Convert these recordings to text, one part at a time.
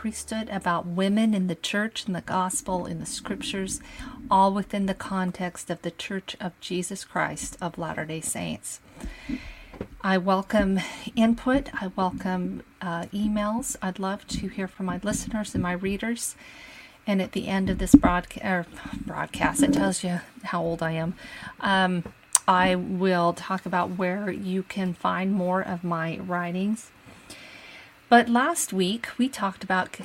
priesthood, about women in the church, in the gospel, in the scriptures, all within the context of the Church of Jesus Christ of Latter day Saints. I welcome input. I welcome uh, emails. I'd love to hear from my listeners and my readers. And at the end of this broadca- broadcast, it tells you how old I am. Um, I will talk about where you can find more of my writings. But last week we talked about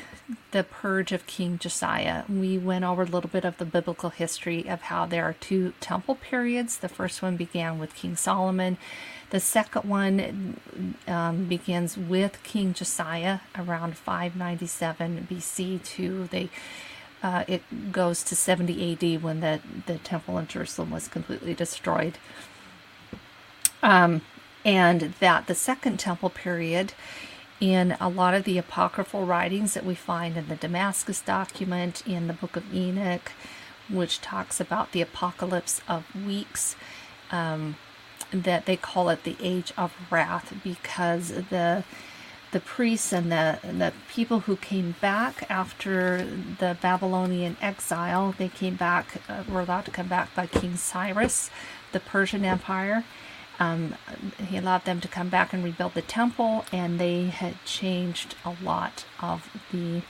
the purge of King Josiah. We went over a little bit of the biblical history of how there are two temple periods. The first one began with King Solomon. The second one um, begins with King Josiah around 597 BC to the uh, it goes to 70 AD when the, the temple in Jerusalem was completely destroyed. Um, and that the second temple period, in a lot of the apocryphal writings that we find in the Damascus document, in the book of Enoch, which talks about the apocalypse of weeks, um, that they call it the age of wrath because the the priests and the the people who came back after the Babylonian exile, they came back uh, were allowed to come back by King Cyrus, the Persian Empire. Um, he allowed them to come back and rebuild the temple, and they had changed a lot of the.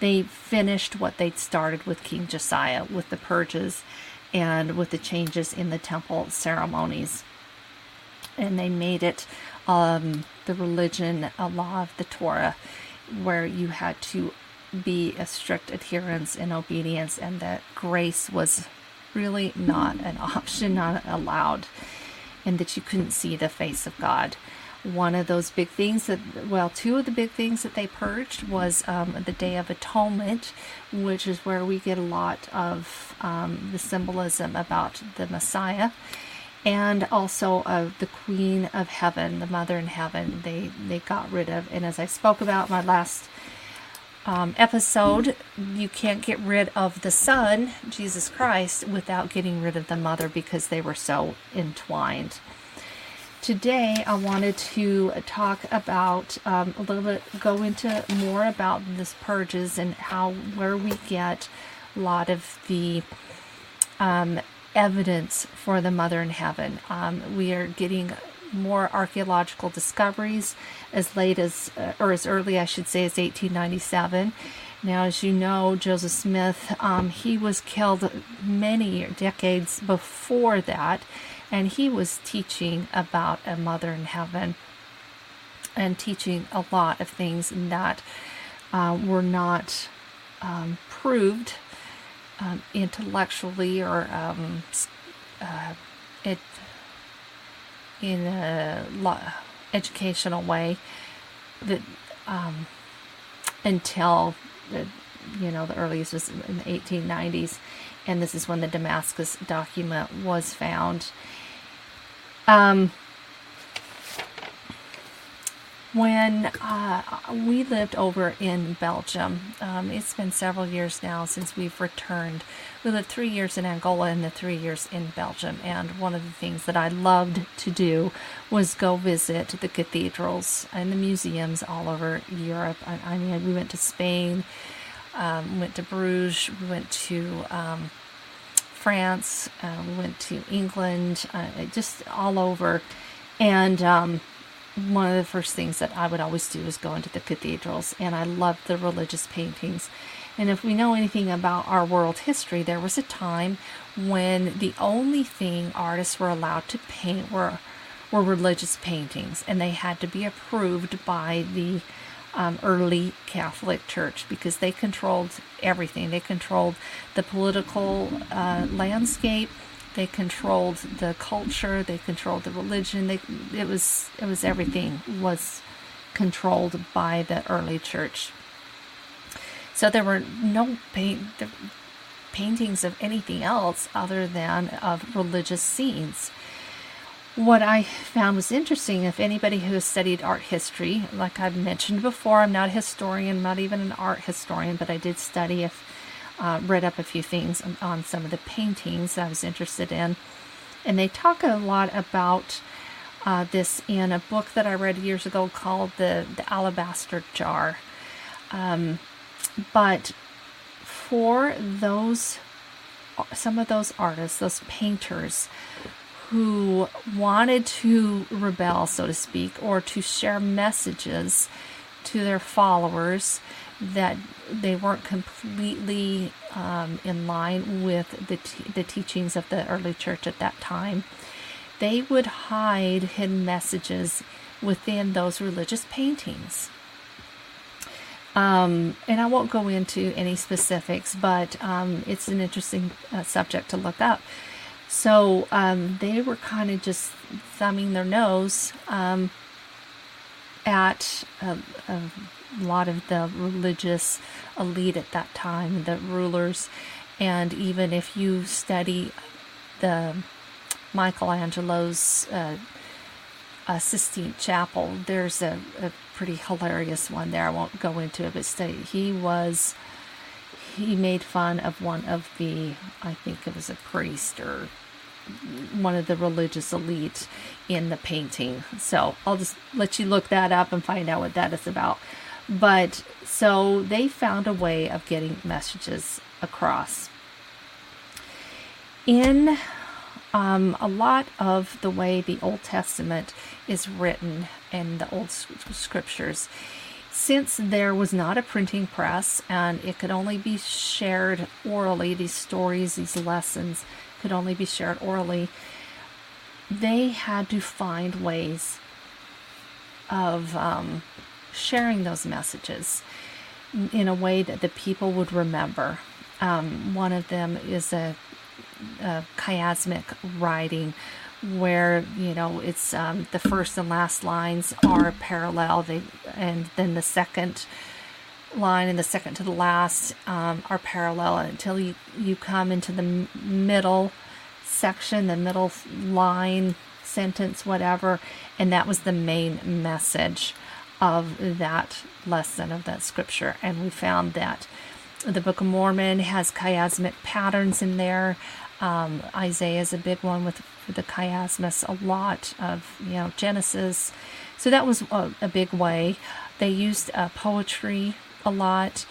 They finished what they'd started with King Josiah, with the purges, and with the changes in the temple ceremonies, and they made it um, the religion, a law of the Torah, where you had to be a strict adherence and obedience, and that grace was really not an option, not allowed, and that you couldn't see the face of God. One of those big things that, well, two of the big things that they purged was um, the Day of Atonement, which is where we get a lot of um, the symbolism about the Messiah and also of the Queen of Heaven, the Mother in Heaven. They they got rid of, and as I spoke about my last um, episode, you can't get rid of the Son, Jesus Christ, without getting rid of the Mother because they were so entwined. Today, I wanted to talk about um, a little bit, go into more about this purges and how where we get a lot of the um, evidence for the Mother in Heaven. Um, we are getting more archaeological discoveries as late as, uh, or as early, I should say, as 1897. Now, as you know, Joseph Smith, um, he was killed many decades before that, and he was teaching about a mother in heaven and teaching a lot of things that uh, were not um, proved um, intellectually or um, uh, it in a educational way that um, until the, you know the earliest was in the 1890s and this is when the Damascus document was found. Um, when uh, we lived over in Belgium. Um, it's been several years now since we've returned. We lived three years in Angola and the three years in Belgium. And one of the things that I loved to do was go visit the cathedrals and the museums all over Europe. I, I mean, we went to Spain, um, went to Bruges, we went to um, France, uh, we went to England, uh, just all over. And um, one of the first things that I would always do is go into the cathedrals, and I loved the religious paintings. And if we know anything about our world history, there was a time when the only thing artists were allowed to paint were were religious paintings, and they had to be approved by the um, early Catholic Church because they controlled everything. They controlled the political uh, landscape they controlled the culture. They controlled the religion. They it was it was everything was controlled by the early church. So there were no paint, paintings of anything else other than of religious scenes. What I found was interesting, if anybody who has studied art history, like I've mentioned before, I'm not a historian, not even an art historian, but I did study if uh, read up a few things on, some of the paintings I was interested in. And they talk a lot about uh, this in a book that I read years ago called the the Alabaster Jar. Um, but for those, some of those artists, those painters who wanted to rebel, so to speak, or to share messages to their followers that they weren't completely um, in line with the, t- the teachings of the early church at that time, they would hide hidden messages within those religious paintings. Um, and I won't go into any specifics, but um, it's an interesting uh, subject to look up. So um, they were kind of just thumbing their nose um, at a, a, lot of the religious elite at that time, the rulers. And even if you study the Michelangelo's uh, uh, Sistine Chapel, there's a, a, pretty hilarious one there. I won't go into it, but stay, he was he made fun of one of the I think it was a priest or one of the religious elite in the painting. So I'll just let you look that up and find out what that is about. But so they found a way of getting messages across. In um, a lot of the way the Old Testament is written in the Old Scriptures, since there was not a printing press and it could only be shared orally, these stories, these lessons could only be shared orally, they had to find ways of um, sharing those messages in a way that the people would remember. Um, one of them is a, a chiasmic writing where you know it's um, the first and last lines are parallel. They and then the second line and the second to the last um, are parallel until you you come into the middle section the middle line sentence whatever. And that was the main message of that lesson of that scripture and we found that the book of mormon has chiasmic patterns in there um, isaiah is a big one with the chiasmus a lot of you know Genesis. So that was a, a big way. They used uh, poetry a lot.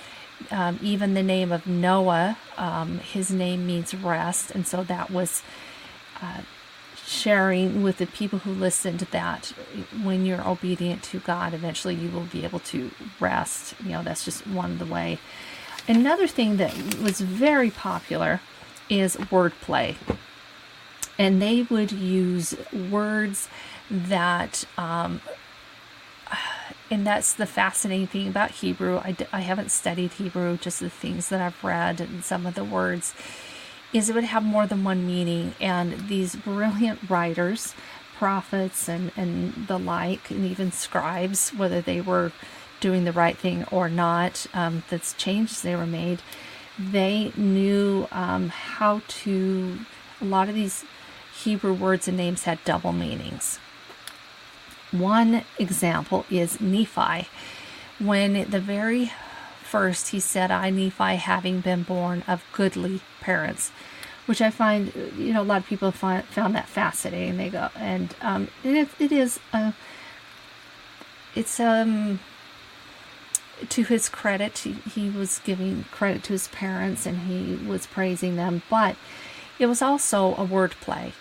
Um, even the name of Noah, um, his name means rest, and so that was uh, sharing with the people who listened that when you're obedient to God, eventually you will be able to rest. You know, that's just one of the way. Another thing that was very popular is wordplay and they would use words that um, and that's the fascinating thing about Hebrew. I, I haven't studied Hebrew, just the things that I've read and some of the words, is it would have more than one meaning. And these brilliant writers, prophets, and, and the like, and even scribes, whether they were doing the right thing or not, um, that's changes they were made, they knew um, how to, a lot of these Hebrew words and names had double meanings. One example is Nephi. When the very first he said, I, Nephi, having been born of goodly parents, which I find, you know, a lot of people find, found that fascinating. They go, and um, it, it is, a, it's, um, to his credit, he, he was giving credit to his parents and he was praising them, but it was also a wordplay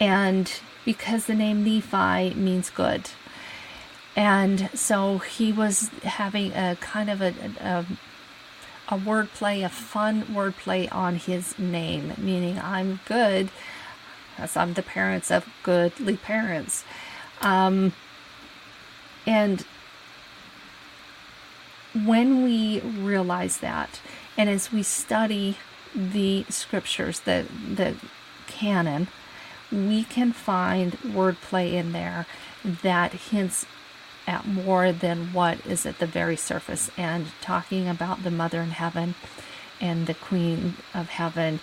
and because the name Nephi means good. And so he was having a kind of a, a, a wordplay, a fun wordplay on his name, meaning I'm good, as I'm the parents of goodly parents. Um, and when we realize that, and as we study the scriptures, the the canon, we can find wordplay in there that hints at more than what is at the very surface. And talking about the Mother in Heaven and the Queen of Heaven,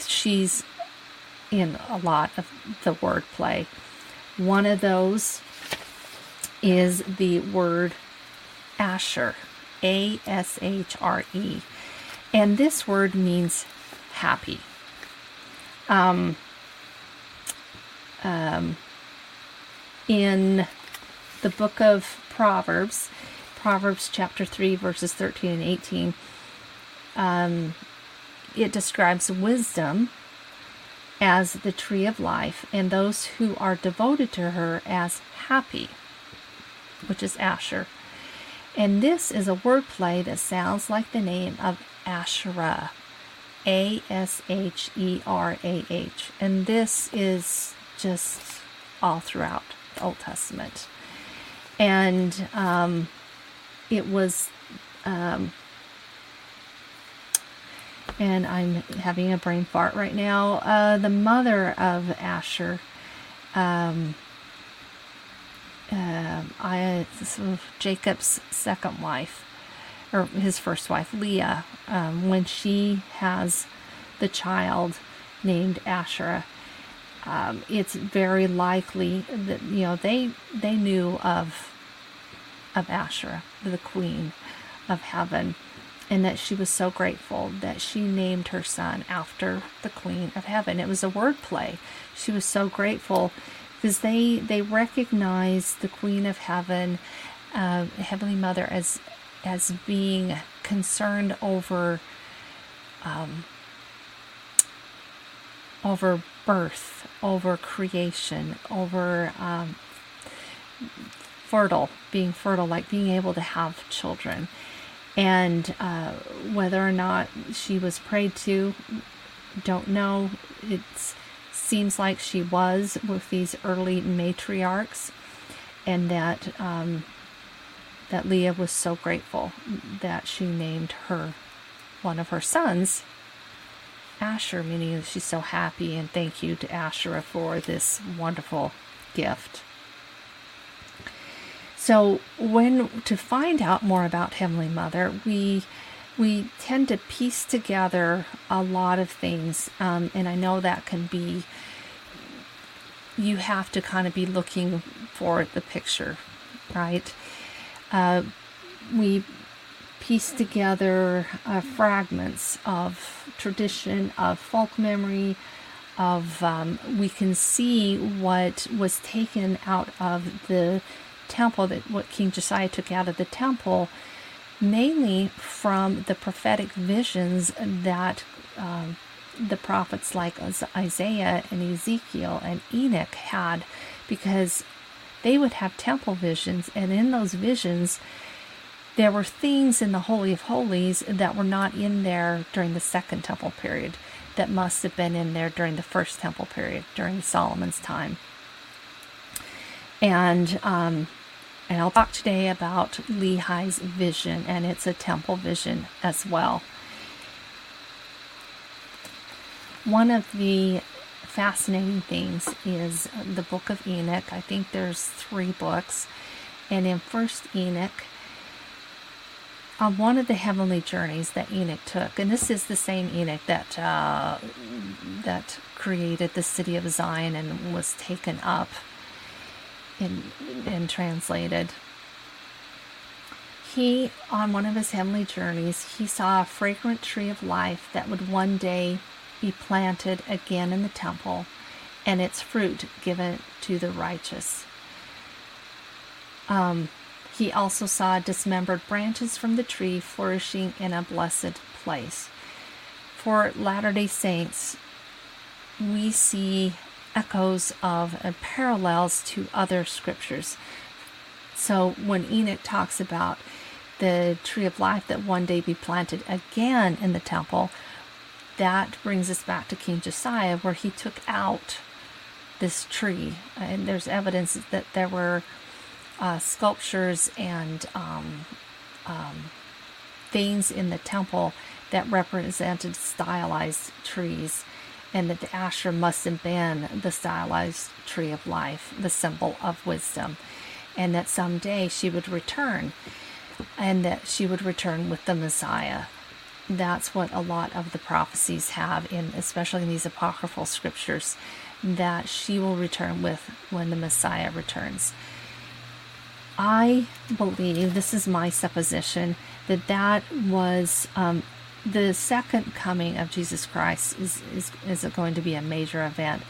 she's in a lot of the wordplay. One of those is the word Asher, A S H R E. And this word means happy. Um, um, in the book of Proverbs, Proverbs chapter 3, verses 13 and 18, um, it describes wisdom as the tree of life and those who are devoted to her as happy, which is Asher. And this is a wordplay that sounds like the name of Asherah. A S H E R A H. And this is just all throughout the Old Testament. And um, it was, um, and I'm having a brain fart right now. Uh, the mother of Asher, um, uh, I, Jacob's second wife, or his first wife, Leah, um, when she has the child named Asherah, um, it's very likely that you know they they knew of of Asherah, the queen of heaven, and that she was so grateful that she named her son after the queen of heaven. It was a word play. She was so grateful because they they recognize the queen of heaven, uh, heavenly mother, as as being concerned over um, over birth, over creation, over um, fertile, being fertile, like being able to have children. And uh, whether or not she was prayed to, don't know. It seems like she was with these early matriarchs, and that um, that Leah was so grateful that she named her one of her sons Asher, meaning she's so happy and thank you to Asherah for this wonderful gift. So when to find out more about Heavenly Mother, we we tend to piece together a lot of things, um, and I know that can be you have to kind of be looking for the picture, right? Uh, we piece together uh, fragments of tradition, of folk memory, of um, we can see what was taken out of the temple that what King Josiah took out of the temple, mainly from the prophetic visions that um, the prophets like Isaiah and Ezekiel and Enoch had, because they would have temple visions, and in those visions, there were things in the Holy of Holies that were not in there during the Second Temple period that must have been in there during the First Temple period, during Solomon's time. And um, and I'll talk today about Lehi's vision, and it's a temple vision as well. One of the fascinating things is the book of Enoch. I think there's three books. And in First Enoch, on one of the heavenly journeys that Enoch took, and this is the same Enoch that uh, that created the city of Zion and was taken up and, and translated. He, on one of his heavenly journeys, he saw a fragrant tree of life that would one day be planted again in the temple, and its fruit given to the righteous. Um, he also saw dismembered branches from the tree flourishing in a blessed place. For Latter day Saints, we see echoes of parallels to other scriptures. So when Enoch talks about the tree of life that one day be planted again in the temple, that brings us back to King Josiah, where he took out this tree. And there's evidence that there were uh, sculptures and um, um, things in the temple that represented stylized trees, and that the Asher must have been the stylized tree of life, the symbol of wisdom, and that someday she would return, and that she would return with the Messiah. That's what a lot of the prophecies have, in especially in these apocryphal scriptures, that she will return with when the Messiah returns. I believe, this is my supposition, that that was um, the second coming of Jesus Christ is, is, is going to be a major event.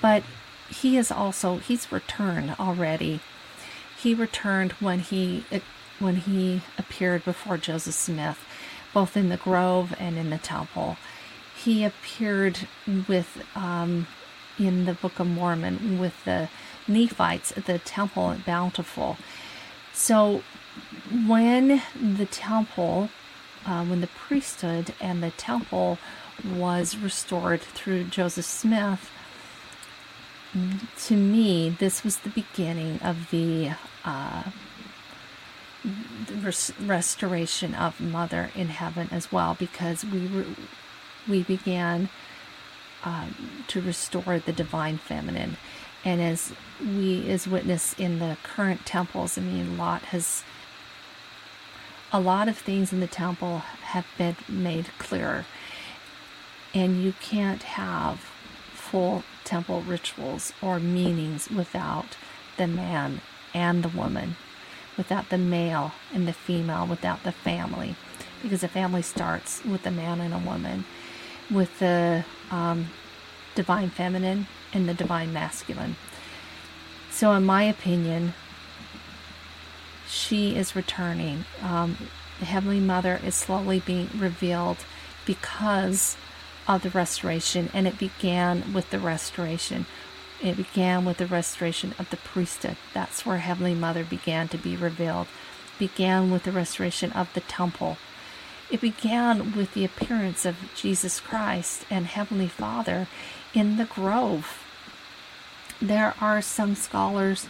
But he is also he's returned already. He returned when he when he appeared before Joseph Smith, both in the grove and in the temple. He appeared with um, in the Book of Mormon with the Nephites at the temple at Bountiful. So when the temple, uh, when the priesthood and the temple was restored through Joseph Smith, to me, this was the beginning of the, uh, res- restoration of Mother in heaven as well, because we were, we began um, to restore the divine feminine, and as we as witness in the current temples, I mean, a Lot has a lot of things in the temple have been made clearer, and you can't have full temple rituals or meanings without the man and the woman, without the male and the female, without the family, because a family starts with a man and a woman, with the um, divine feminine and the divine masculine. So, in my opinion, she is returning. Um, the Heavenly Mother is slowly being revealed because of the restoration, and it began with the restoration. It began with the restoration of the priesthood. That's where Heavenly Mother began to be revealed. Began with the restoration of the temple. It began with the appearance of Jesus Christ and Heavenly Father in the grove. There are some scholars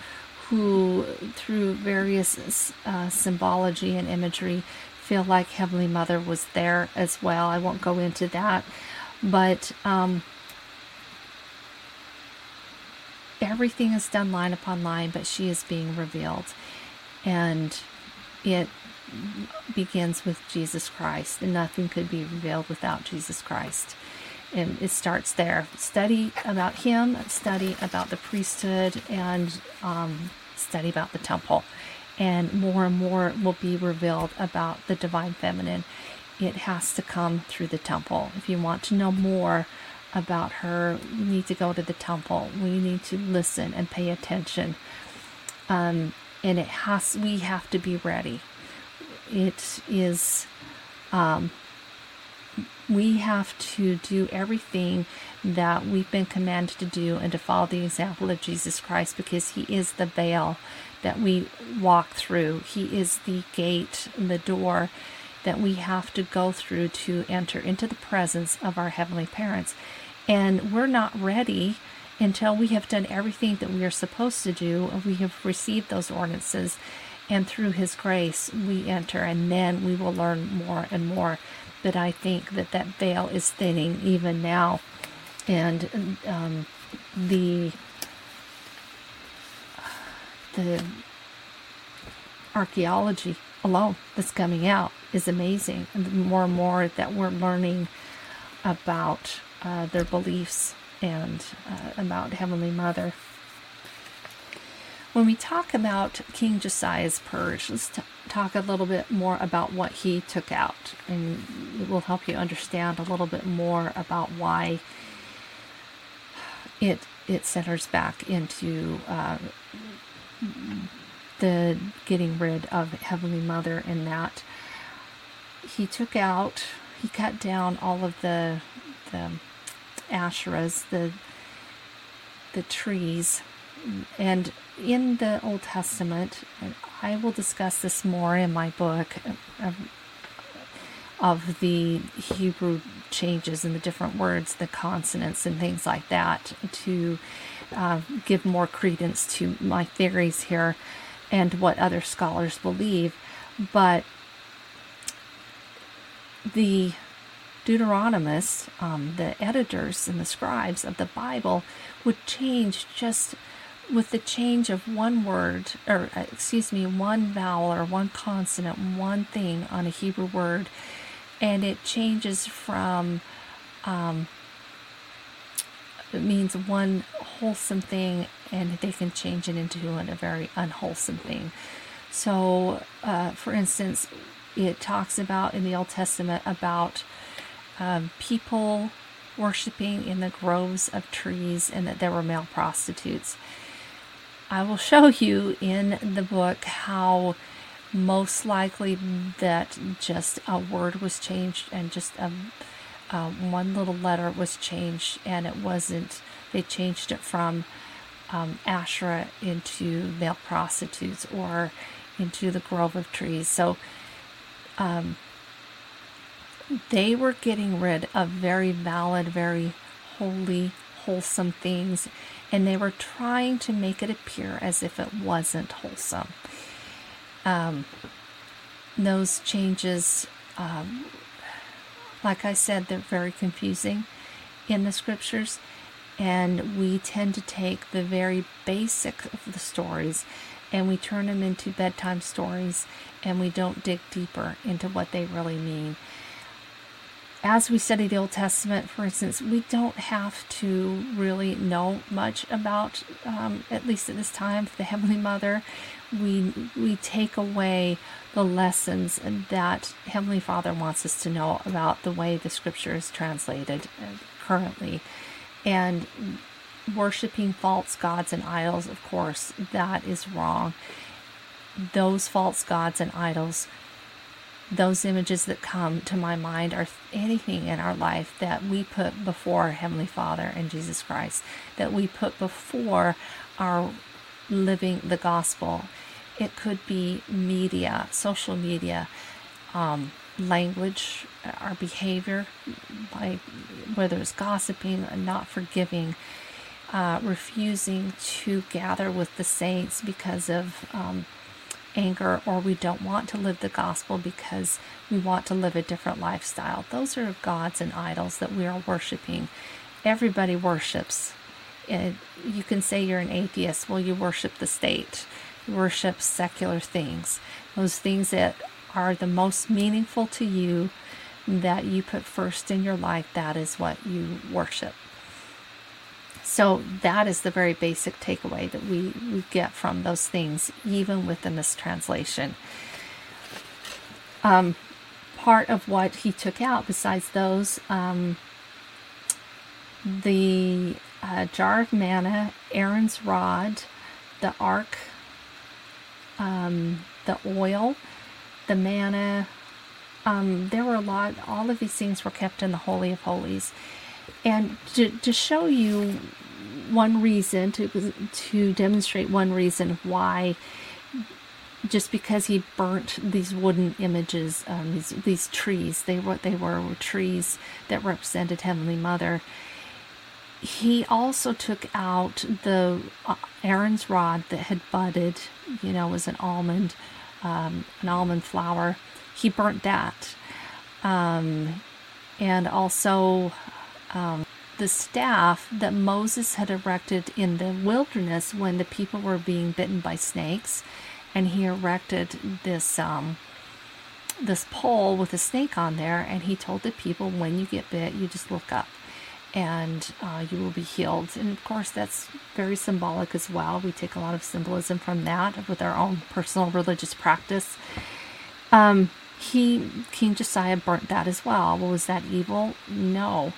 who, through various uh, symbology and imagery, feel like Heavenly Mother was there as well. I won't go into that. But um, everything is done line upon line, but she is being revealed. And it begins with Jesus Christ, and nothing could be revealed without Jesus Christ. And it starts there. Study about Him, study about the priesthood, and um, study about the temple. And more and more will be revealed about the divine feminine it has to come through the temple. If you want to know more about her, you need to go to the temple. We need to listen and pay attention. Um, and it has, we have to be ready. It is, um, we have to do everything that we've been commanded to do and to follow the example of Jesus Christ because He is the veil that we walk through. He is the gate, the door that we have to go through to enter into the presence of our heavenly parents. And we're not ready until we have done everything that we are supposed to do. and We have received those ordinances, and through His grace, we enter, and then we will learn more and more. But I think that that veil is thinning even now, and um, the the archaeology alone that's coming out is amazing. And the more and more that we're learning about uh, their beliefs and uh, about Heavenly Mother. When we talk about King Josiah's purge, let's t- talk a little bit more about what he took out, and it will help you understand a little bit more about why it it centers back into uh, the getting rid of Heavenly Mother and that he took out, he cut down all of the the asherahs, the the trees, and in the Old Testament, and I will discuss this more in my book of, the Hebrew changes and the different words, the consonants, and things like that, to uh, give more credence to my theories here and what other scholars believe. But the Deuteronomists, um, the editors and the scribes of the Bible, would change just with the change of one word, or uh, excuse me, one vowel or one consonant, one thing on a Hebrew word, and it changes from, um, it means one wholesome thing, and they can change it into a very unwholesome thing. So, uh, for instance, it talks about in the Old Testament about um, people worshiping in the groves of trees and that there were male prostitutes. I will show you in the book how most likely that just a word was changed and just a, one little letter was changed and it wasn't they changed it from um, Asherah into male prostitutes or into the grove of trees. So um, they were getting rid of very valid, very holy, wholesome things, and they were trying to make it appear as if it wasn't wholesome. Um, those changes, um, like I said, they're very confusing in the scriptures and we tend to take the very basic of the stories and we turn them into bedtime stories and we don't dig deeper into what they really mean. As we study the Old Testament, for instance, we don't have to really know much about, um, at least at this time, the Heavenly Mother. We we take away the lessons that Heavenly Father wants us to know about the way the Scripture is translated uh, currently and worshiping false gods and idols, of course, that is wrong. Those false gods and idols, those images that come to my mind are anything in our life that we put before Heavenly Father and Jesus Christ, that we put before our living the gospel. It could be media, social media, um, language, our behavior, by whether it's gossiping not forgiving, uh, refusing to gather with the saints because of um, anger, or we don't want to live the gospel because we want to live a different lifestyle. Those are gods and idols that we are worshiping. Everybody worships. You can say you're an atheist. Well, you worship the state, you worship secular things, those things that are the most meaningful to you that you put first in your life, that is what you worship. So that is the very basic takeaway that we, we get from those things, even with the mistranslation. Um, part of what he took out, besides those, um, the uh, jar of manna, Aaron's rod, the ark, um, the oil, the manna. Um, there were a lot, all of these things were kept in the Holy of Holies. And to, to show you one reason, to, to demonstrate one reason why, just because he burnt these wooden images, um, these, these trees, they what they were were trees that represented Heavenly Mother. He also took out the uh, Aaron's rod that had budded, you know, was an almond um, an almond flower. He burnt that. Um, and also um, the staff that Moses had erected in the wilderness when the people were being bitten by snakes. And he erected this um, this pole with a snake on there, and he told the people, when you get bit, you just look up and uh, you will be healed. And of course, that's very symbolic as well. We take a lot of symbolism from that with our own personal religious practice. Um, he, King Josiah, burnt that as well. Well, was that evil? No.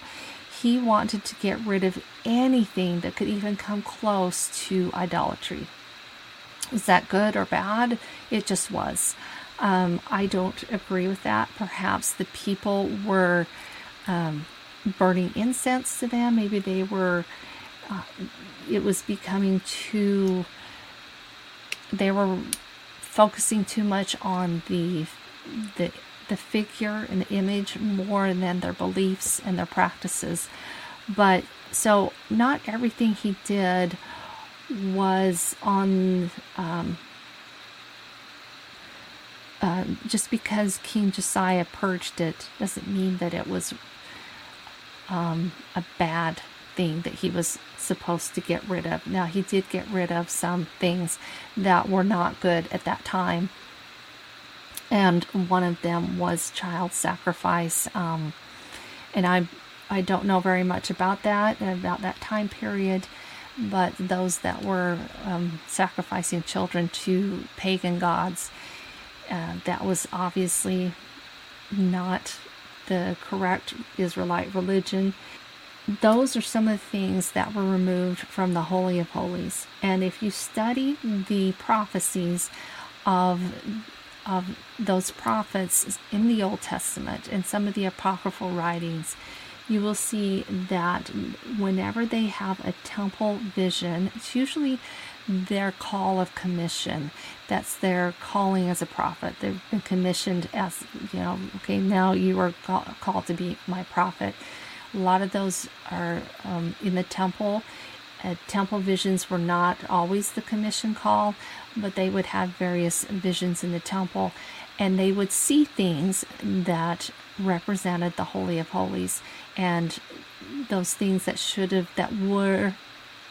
He wanted to get rid of anything that could even come close to idolatry. Was that good or bad? It just was. Um, I don't agree with that. Perhaps the people were um, burning incense to them. Maybe they were, uh, it was becoming too, they were focusing too much on the, the, the figure and the image more than their beliefs and their practices. But so not everything he did was on, um, uh, just because King Josiah purged it doesn't mean that it was um, a bad thing that he was supposed to get rid of. Now, he did get rid of some things that were not good at that time. And one of them was child sacrifice. Um, and I, I don't know very much about that, about that time period. But those that were um, sacrificing children to pagan gods, uh, that was obviously not the correct Israelite religion. those are some of the things that were removed from the Holy of Holies. And if you study the prophecies of of those prophets in the Old Testament and some of the apocryphal writings, you will see that whenever they have a temple vision, it's usually their call of commission. That's their calling as a prophet. They've been commissioned as, you know, okay, now you are called to be my prophet. A lot of those are um, in the temple. Uh, temple visions were not always the commission call, but they would have various visions in the temple and they would see things that represented the Holy of Holies and those things that should have, that were,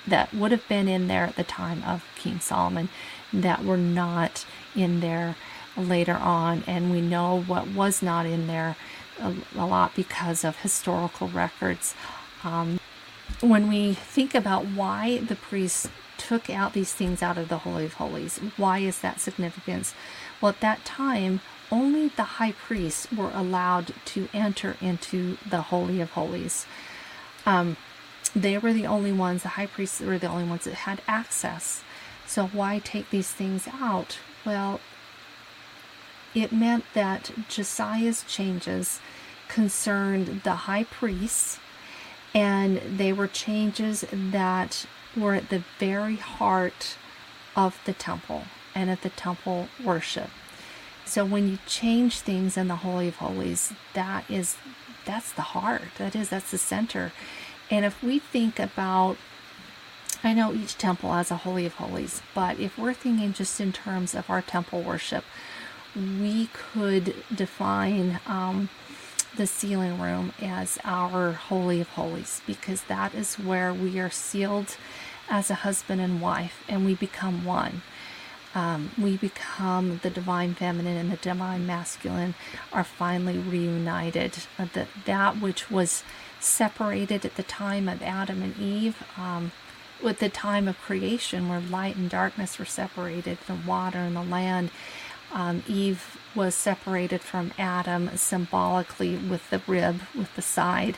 that would have been in there at the time of King Solomon that were not in there later on. And we know what was not in there a, a lot because of historical records. Um, when we think about why the priests took out these things out of the Holy of Holies, why is that significance? Well, at that time, only the high priests were allowed to enter into the Holy of Holies. Um, they were the only ones, the high priests were the only ones that had access. So, why take these things out? Well, it meant that Josiah's changes concerned the high priests, and they were changes that were at the very heart of the temple and of the temple worship. So when you change things in the Holy of Holies, that is that's the heart. That is that's the center. And if we think about I know each temple has a Holy of Holies, but if we're thinking just in terms of our temple worship, we could define um, the sealing room as our Holy of Holies because that is where we are sealed as a husband and wife and we become one. Um, we become the divine feminine and the divine masculine are finally reunited. Uh, that, that which was separated at the time of Adam and Eve, um, with the time of creation where light and darkness were separated, the water and the land. Um, Eve was separated from Adam symbolically with the rib, with the side.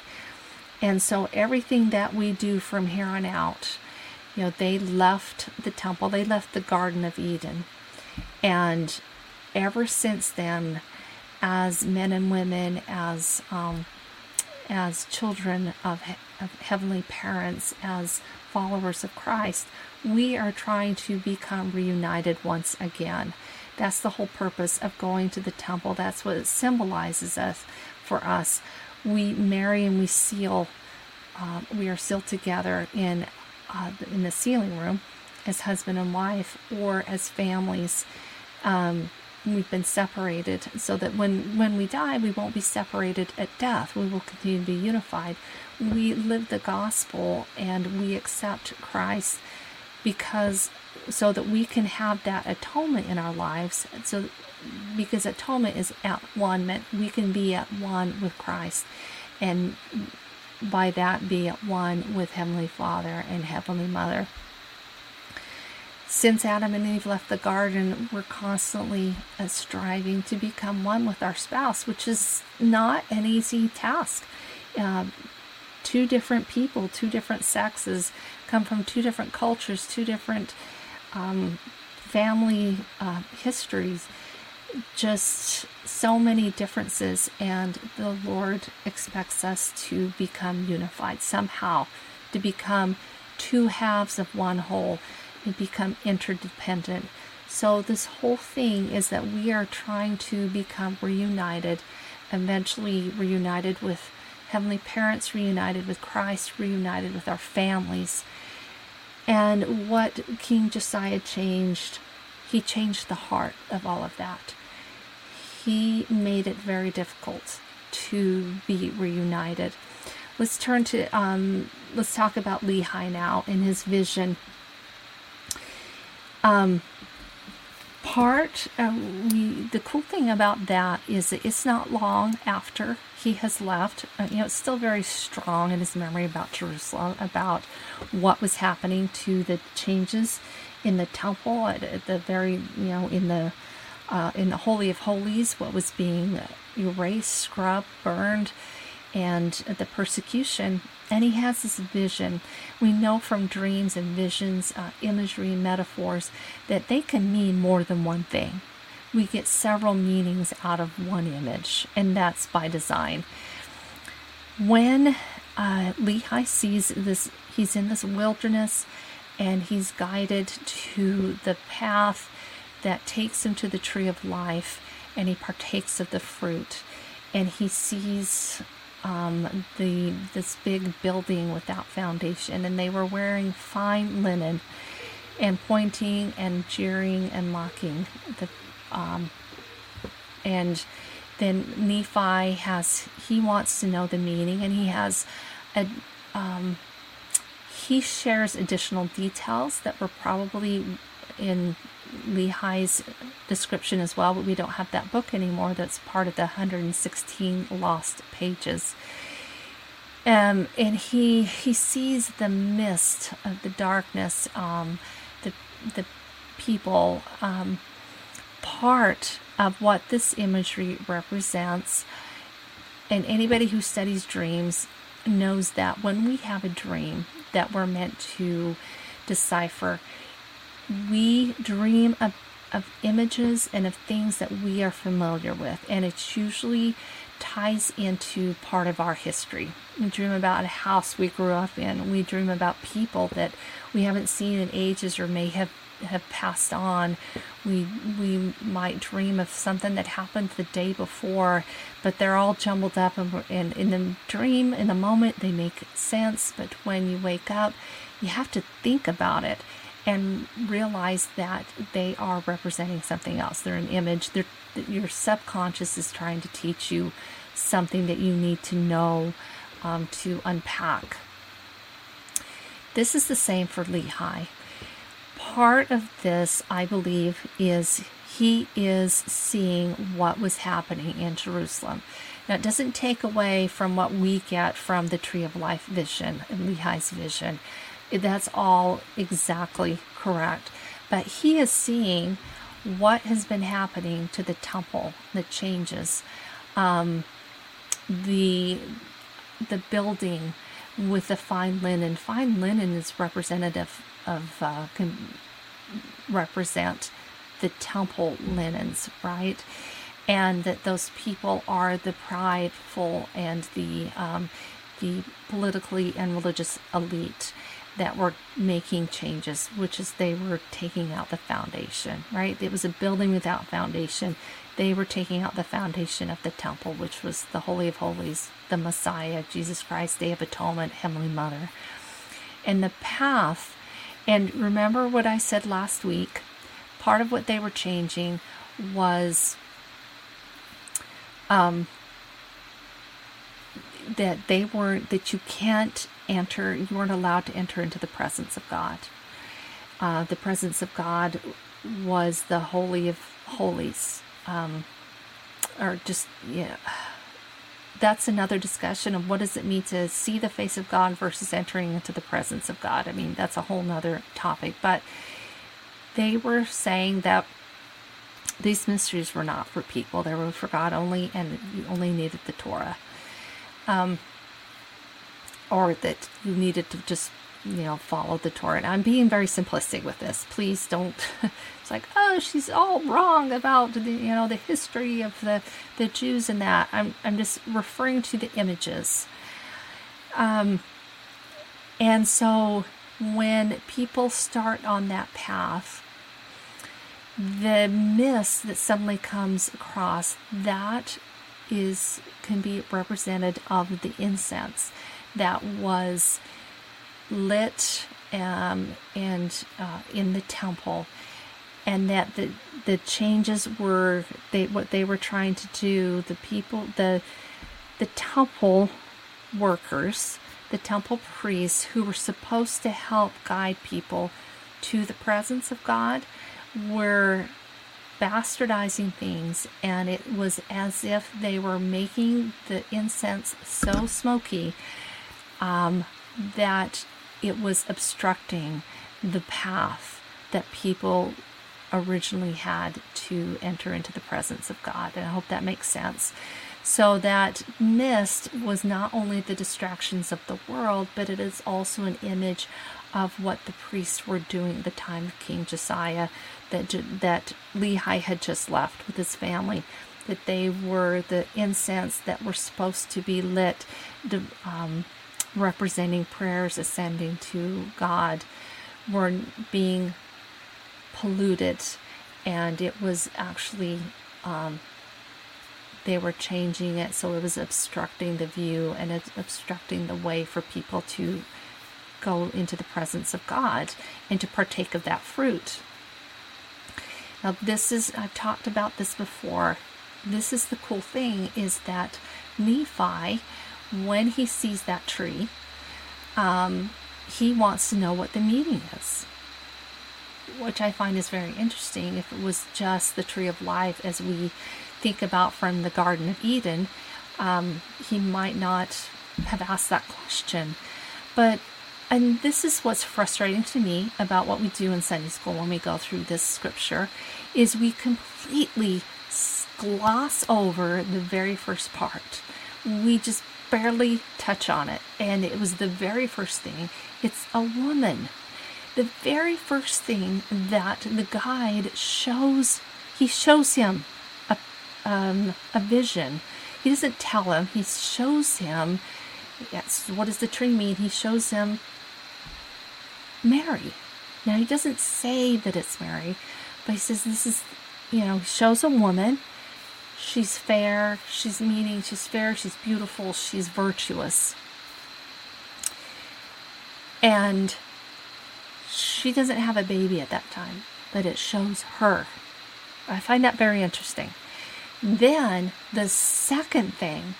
And so everything that we do from here on out, you know, they left the temple, they left the Garden of Eden. And ever since then, as men and women, as um, as children of, of heavenly parents, as followers of Christ, we are trying to become reunited once again. That's the whole purpose of going to the temple. That's what it symbolizes us for us. We marry and we seal. Uh, we are sealed together in uh, in the sealing room as husband and wife, or as families. Um, we've been separated, so that when when we die, we won't be separated at death. We will continue to be unified. We live the gospel and we accept Christ because so that we can have that atonement in our lives. So, because atonement is at one, meant we can be at one with Christ, and by that be at one with Heavenly Father and Heavenly Mother. Since Adam and Eve left the garden, we're constantly uh, striving to become one with our spouse, which is not an easy task. Uh, two different people, two different sexes, come from two different cultures, two different um, family uh, histories, just so many differences, and the Lord expects us to become unified somehow, to become two halves of one whole, and become interdependent. So, this whole thing is that we are trying to become reunited, eventually reunited with heavenly parents, reunited with Christ, reunited with our families and what King Josiah changed, he changed the heart of all of that. He made it very difficult to be reunited. Let's turn to, um, let's talk about Lehi now and his vision. Um, part, uh, we, the cool thing about that is that it's not long after he has left. Uh, you know, it's still very strong in his memory about Jerusalem, about what was happening to the changes in the temple at, at the very, you know, in the uh, in the Holy of Holies, what was being erased, scrubbed, burned, and the persecution. And he has this vision. We know from dreams and visions, uh, imagery, metaphors, that they can mean more than one thing. We get several meanings out of one image, and that's by design. When uh, Lehi sees this, he's in this wilderness and he's guided to the path that takes him to the tree of life and he partakes of the fruit and he sees um, the this big building without foundation and they were wearing fine linen and pointing and jeering and mocking the um, and then Nephi has he wants to know the meaning and he has a um, he shares additional details that were probably in Lehi's description as well, but we don't have that book anymore. That's part of the 116 lost pages. Um, and he he sees the mist of the darkness, um, the the people. Um, part of what this imagery represents, and anybody who studies dreams knows that when we have a dream that we're meant to decipher, we dream of, of images and of things that we are familiar with, and it usually ties into part of our history. We dream about a house we grew up in. We dream about people that we haven't seen in ages or may have have passed on. We we might dream of something that happened the day before, but they're all jumbled up, and, and in the dream, in the moment, they make sense. But when you wake up, you have to think about it and realize that they are representing something else. They're an image. They're, your subconscious is trying to teach you something that you need to know um, to unpack. This is the same for Lehi. Part of this, I believe, is he is seeing what was happening in Jerusalem. Now, it doesn't take away from what we get from the Tree of Life vision, and Lehi's vision. That's all exactly correct. But he is seeing what has been happening to the temple, the changes, um, the the building with the fine linen. Fine linen is representative of uh, can represent the temple linens, right? And that those people are the prideful and the um, the politically and religious elite that were making changes, which is they were taking out the foundation, right? It was a building without foundation. They were taking out the foundation of the temple, which was the Holy of Holies, the Messiah, Jesus Christ, Day of Atonement, Heavenly Mother. And the path, and remember what I said last week, part of what they were changing was um, that they weren't, that you can't enter, you weren't allowed to enter into the presence of God. Uh, the presence of God was the Holy of Holies. Um, or just, yeah. That's another discussion of what does it mean to see the face of God versus entering into the presence of God. I mean, that's a whole nother topic. But they were saying that these mysteries were not for people, they were for God only, and you only needed the Torah. Um, or that you needed to just you know follow the Torah. And I'm being very simplistic with this. Please don't. it's like oh she's all wrong about the you know the history of the the Jews and that. I'm I'm just referring to the images. Um, and so when people start on that path, the mist that suddenly comes across that is can be represented of the incense that was lit um, and uh, in the temple and that the the changes were they what they were trying to do the people the the temple workers the temple priests who were supposed to help guide people to the presence of God were bastardizing things and it was as if they were making the incense so smoky um, that it was obstructing the path that people originally had to enter into the presence of God. And I hope that makes sense. So that mist was not only the distractions of the world, but it is also an image of what the priests were doing at the time of King Josiah that that Lehi had just left with his family. That they were the incense that were supposed to be lit, um, representing prayers ascending to God, were being polluted, and it was actually um, they were changing it so it was obstructing the view and it's obstructing the way for people to go into the presence of God and to partake of that fruit. Now, this is, I've talked about this before. This is the cool thing is that Nephi, when he sees that tree, um, he wants to know what the meaning is, which I find is very interesting. If it was just the tree of life, as we think about from the Garden of Eden, um, he might not have asked that question. But and this is what's frustrating to me about what we do in Sunday school when we go through this scripture is we completely gloss over the very first part. We just barely touch on it. And it was the very first thing. It's a woman. The very first thing that the guide shows, he shows him a, um, a vision. He doesn't tell him, he shows him. Yes, what does the tree mean? He shows him Mary. Now, he doesn't say that it's Mary, but he says this is, you know, shows a woman. She's fair, she's meaning, she's fair, she's beautiful, she's virtuous. And she doesn't have a baby at that time, but it shows her. I find that very interesting. Then the second thing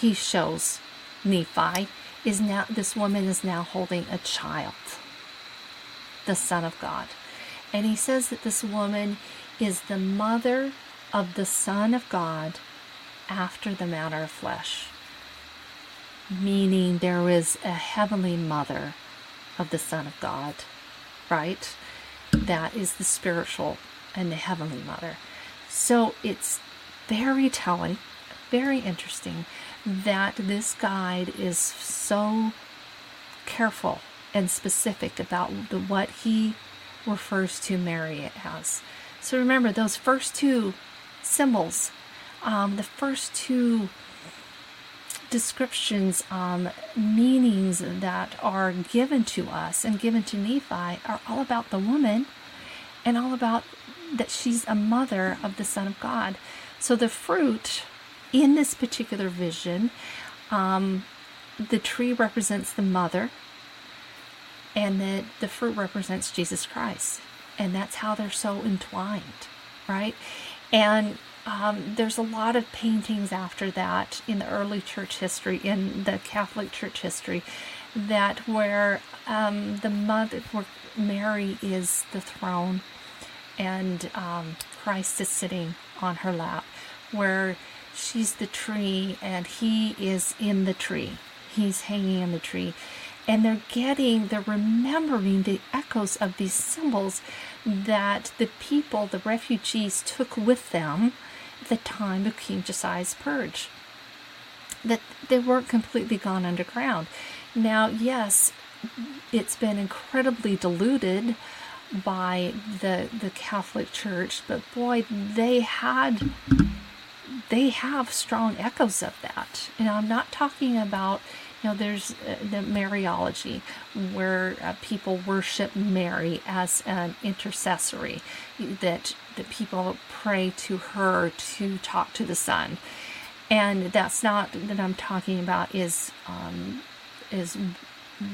he shows Nephi is now this woman is now holding a child the Son of God. And he says that this woman is the mother of the Son of God after the manner of flesh, meaning there is a heavenly mother of the Son of God, right? That is the spiritual and the heavenly mother. So it's very telling, very interesting that this guide is so careful and specific about the, what he refers to Mary as. So remember those first two symbols, um, the first two descriptions, um, meanings that are given to us and given to Nephi are all about the woman and all about that she's a mother of the Son of God. So the fruit in this particular vision, um, the tree represents the mother and that the fruit represents Jesus Christ. And that's how they're so entwined, right? And um, there's a lot of paintings after that in the early church history, in the Catholic church history, that where um, the mother, where Mary is the throne and um, Christ is sitting on her lap, where she's the tree and he is in the tree. He's hanging in the tree and they're getting, they're remembering the echoes of these symbols that the people, the refugees, took with them at the time of King Josiah's purge. That they weren't completely gone underground. Now, yes, it's been incredibly diluted by the the Catholic Church, but boy, they had they have strong echoes of that. And I'm not talking about you know, there's uh, the Mariology, where uh, people worship Mary as an intercessory, that that people pray to her to talk to the Son, and that's not that I'm talking about is um, is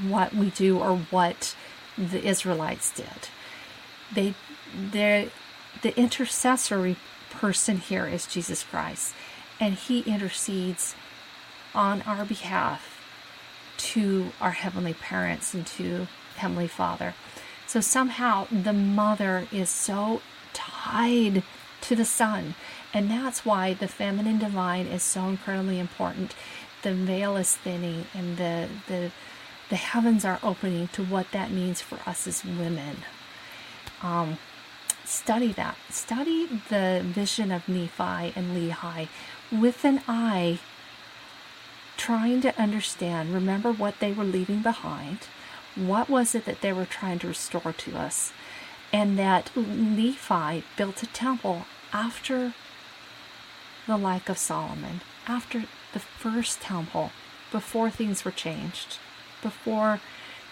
what we do or what the Israelites did. They they the intercessory person here is Jesus Christ, and He intercedes on our behalf to our heavenly parents and to Heavenly Father. So somehow the mother is so tied to the son. And that's why the feminine divine is so incredibly important. The veil is thinning and the the the heavens are opening to what that means for us as women. Um, study that. Study the vision of Nephi and Lehi with an eye trying to understand, remember what they were leaving behind. What was it that they were trying to restore to us? And that Nephi built a temple after the like of Solomon, after the first temple, before things were changed, before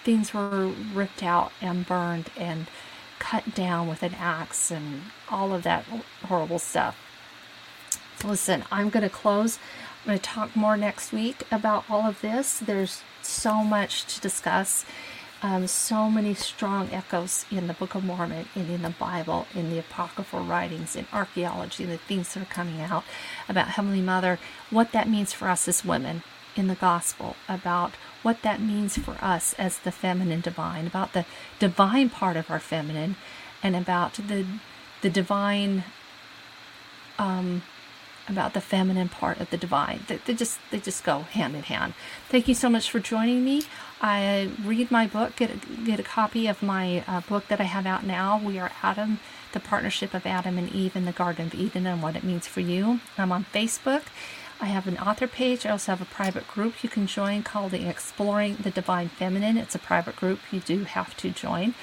things were ripped out and burned and cut down with an axe and all of that horrible stuff. Listen, I'm going to close. I'm going to talk more next week about all of this. There's so much to discuss. Um, so many strong echoes in the Book of Mormon and in the Bible, in the apocryphal writings, in archaeology, the things that are coming out about Heavenly Mother, what that means for us as women in the gospel, about what that means for us as the feminine divine, about the divine part of our feminine, and about the the divine um, about the feminine part of the divine. They, they, just they just go hand in hand. Thank you so much for joining me. I read my book, get a, get a copy of my uh, book that I have out now. We are Adam, the partnership of Adam and Eve in the Garden of Eden, and what it means for you. I'm on Facebook. I have an author page. I also have a private group you can join called the Exploring the Divine Feminine. It's a private group you do have to join.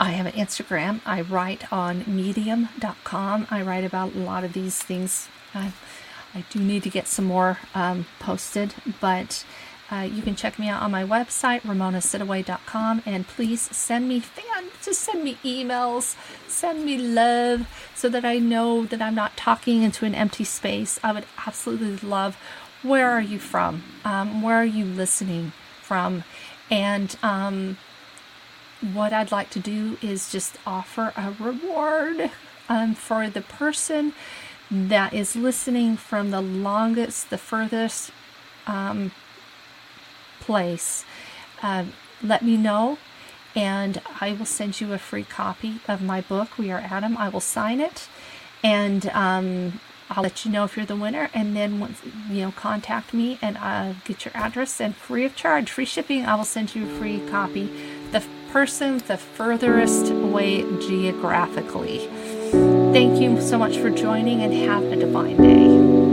I have an Instagram. I write on medium.com. I write about a lot of these things. I, I do need to get some more um, posted, but uh, you can check me out on my website, ramonasiddoway.com, and please send me fan, just send me emails, send me love, so that I know that I'm not talking into an empty space. I would absolutely love. Where are you from? Um, where are you listening from? And um, what I'd like to do is just offer a reward um, for the person that is listening from the longest, the furthest um, place. Uh, let me know, and I will send you a free copy of my book, We Are Adam. I will sign it, and um, I'll let you know if you're the winner, and then once you know, contact me and I'll get your address and free of charge, free shipping. I will send you a free copy. The person the furthest away geographically. Thank you so much for joining, and have a divine day.